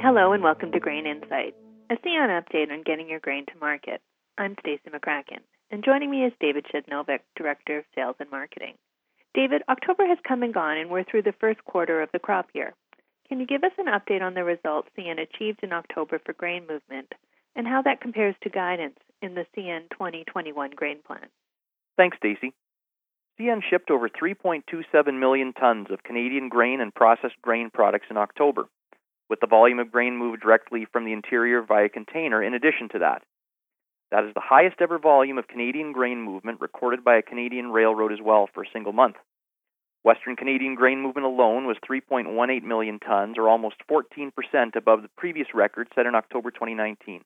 Hello and welcome to Grain Insight, a CN update on getting your grain to market. I'm Stacey McCracken, and joining me is David Przednowek, Director of Sales and Marketing. David, October has come and gone, and we're through the first quarter of the crop year. Can you give us an update on the results CN achieved in October for grain movement and how that compares to guidance in the CN 2021 grain plan? Thanks, Stacey. CN shipped over 3.27 million tons of Canadian grain and processed grain products in October, with the volume of grain moved directly from the interior via container in addition to that. That is the highest ever volume of Canadian grain movement recorded by a Canadian railroad as well for a single month. Western Canadian grain movement alone was 3.18 million tons, or almost 14% above the previous record set in October 2019.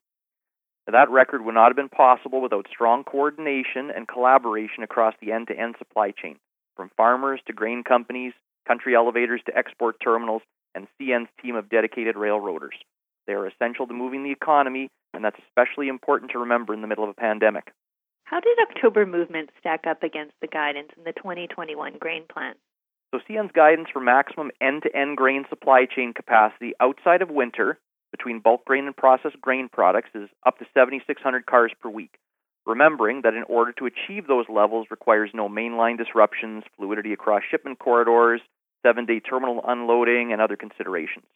That record would not have been possible without strong coordination and collaboration across the end to end supply chain, from farmers to grain companies, country elevators to export terminals, and CN's team of dedicated railroaders. They are essential to moving the economy, and that's especially important to remember in the middle of a pandemic. How did October movement stack up against the guidance in the 2021 grain plan? So CN's guidance for maximum end-to-end grain supply chain capacity outside of winter between bulk grain and processed grain products is up to 7,600 cars per week. Remembering that in order to achieve those levels requires no mainline disruptions, fluidity across shipment corridors, seven day terminal unloading, and other considerations.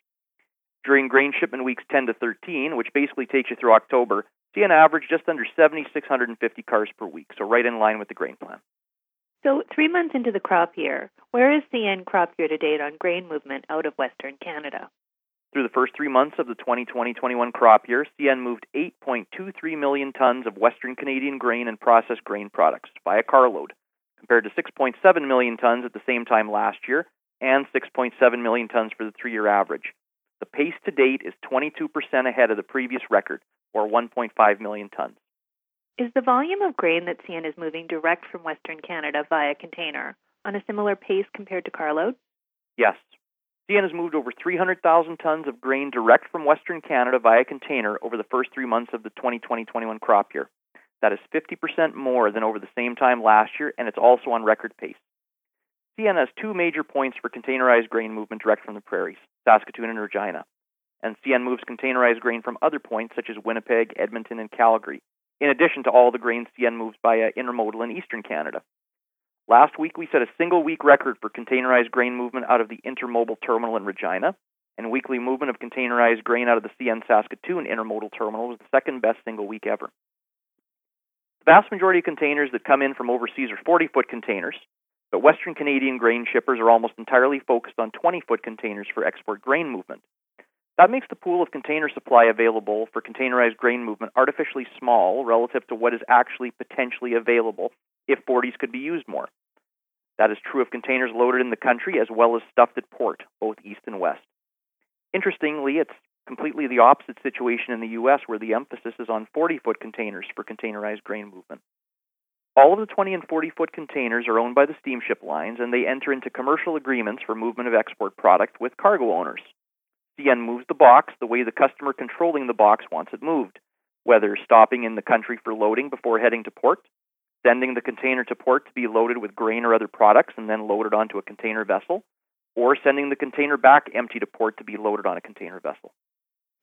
During grain shipment weeks 10 to 13, which basically takes you through October, CN averaged just under 7,650 cars per week, so right in line with the grain plan. So, three months into the crop year, where is CN crop year to date on grain movement out of Western Canada? Through the first three months of the 2020 21 crop year, CN moved 8.23 million tons of Western Canadian grain and processed grain products by a carload, compared to 6.7 million tons at the same time last year and 6.7 million tons for the three year average. The pace to date is 22% ahead of the previous record, or 1.5 million tons. Is the volume of grain that CN is moving direct from Western Canada via container on a similar pace compared to carload? Yes. CN has moved over 300,000 tons of grain direct from Western Canada via container over the first three months of the 2020 21 crop year. That is 50% more than over the same time last year, and it's also on record pace. CN has two major points for containerized grain movement direct from the prairies Saskatoon and Regina. And CN moves containerized grain from other points such as Winnipeg, Edmonton, and Calgary, in addition to all the grain CN moves via intermodal in eastern Canada. Last week, we set a single week record for containerized grain movement out of the intermodal terminal in Regina, and weekly movement of containerized grain out of the CN Saskatoon intermodal terminal was the second best single week ever. The vast majority of containers that come in from overseas are 40 foot containers, but Western Canadian grain shippers are almost entirely focused on 20 foot containers for export grain movement. That makes the pool of container supply available for containerized grain movement artificially small relative to what is actually potentially available if 40s could be used more. That is true of containers loaded in the country as well as stuffed at port, both east and west. Interestingly, it's completely the opposite situation in the U.S., where the emphasis is on 40 foot containers for containerized grain movement. All of the 20 and 40 foot containers are owned by the steamship lines, and they enter into commercial agreements for movement of export product with cargo owners. CN moves the box the way the customer controlling the box wants it moved, whether stopping in the country for loading before heading to port, sending the container to port to be loaded with grain or other products and then loaded onto a container vessel, or sending the container back empty to port to be loaded on a container vessel.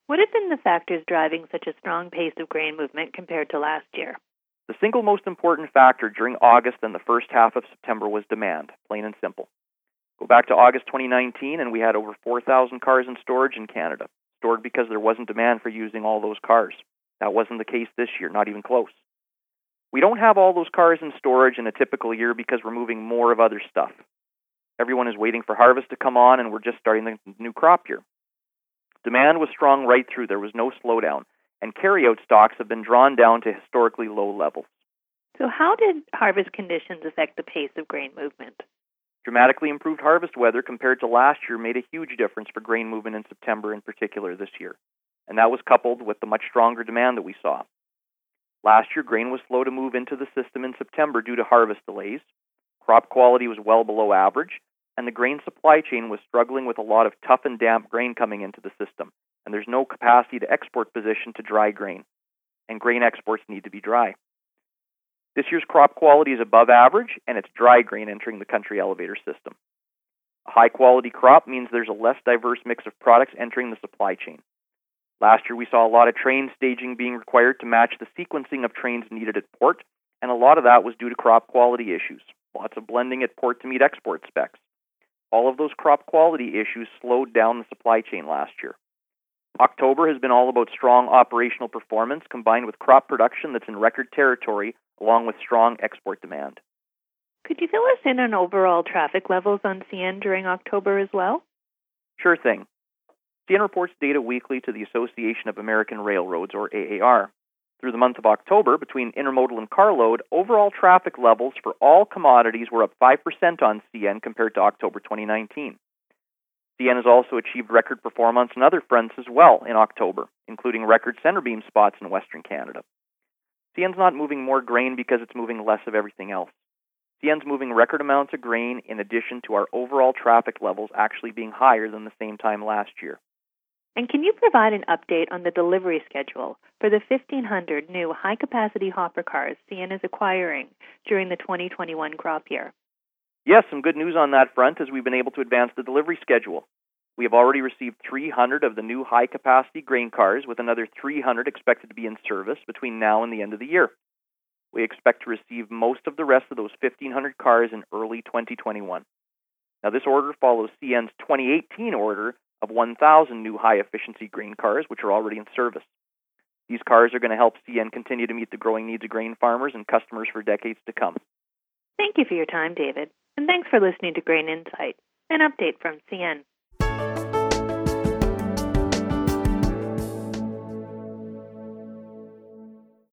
What have been the factors driving such a strong pace of grain movement compared to last year? The single most important factor during August and the first half of September was demand, plain and simple. Go back to August 2019, and we had over 4,000 cars in storage in Canada, stored because there wasn't demand for using all those cars. That wasn't the case this year, not even close. We don't have all those cars in storage in a typical year because we're moving more of other stuff. Everyone is waiting for harvest to come on, and we're just starting the new crop year. Demand was strong right through. There was no slowdown and carryout stocks have been drawn down to historically low levels. So, how did harvest conditions affect the pace of grain movement? Dramatically improved harvest weather compared to last year made a huge difference for grain movement in September in particular this year, and that was coupled with the much stronger demand that we saw. Last year, grain was slow to move into the system in September due to harvest delays. Crop quality was well below average, and the grain supply chain was struggling with a lot of tough and damp grain coming into the system, and there's no capacity to export position to dry grain, and grain exports need to be dry. This year's crop quality is above average, and it's dry grain entering the country elevator system. A high quality crop means there's a less diverse mix of products entering the supply chain, Last year, we saw a lot of train staging being required to match the sequencing of trains needed at port, and a lot of that was due to crop quality issues. Lots of blending at port to meet export specs. All of those crop quality issues slowed down the supply chain last year. October has been all about strong operational performance combined with crop production that's in record territory, along with strong export demand. Could you fill us in on overall traffic levels on CN during October as well? Sure thing. CN reports data weekly to the Association of American Railroads, or AAR. Through the month of October, between intermodal and carload, overall traffic levels for all commodities were up 5% on CN compared to October 2019. CN has also achieved record performance on other fronts as well in October, including record center beam spots in Western Canada. CN's not moving more grain because it's moving less of everything else. CN's moving record amounts of grain in addition to our overall traffic levels actually being higher than the same time last year. And can you provide an update on the delivery schedule for the 1,500 new high capacity hopper cars CN is acquiring during the 2021 crop year? Yes, some good news on that front as we've been able to advance the delivery schedule. We have already received 300 of the new high capacity grain cars, with another 300 expected to be in service between now and the end of the year. We expect to receive most of the rest of those 1,500 cars in early 2021. Now, this order follows CN's 2018 order of 1,000 new high efficiency grain cars, which are already in service. These cars are going to help CN continue to meet the growing needs of grain farmers and customers for decades to come. Thank you for your time, David, and thanks for listening to Grain Insight, an update from CN.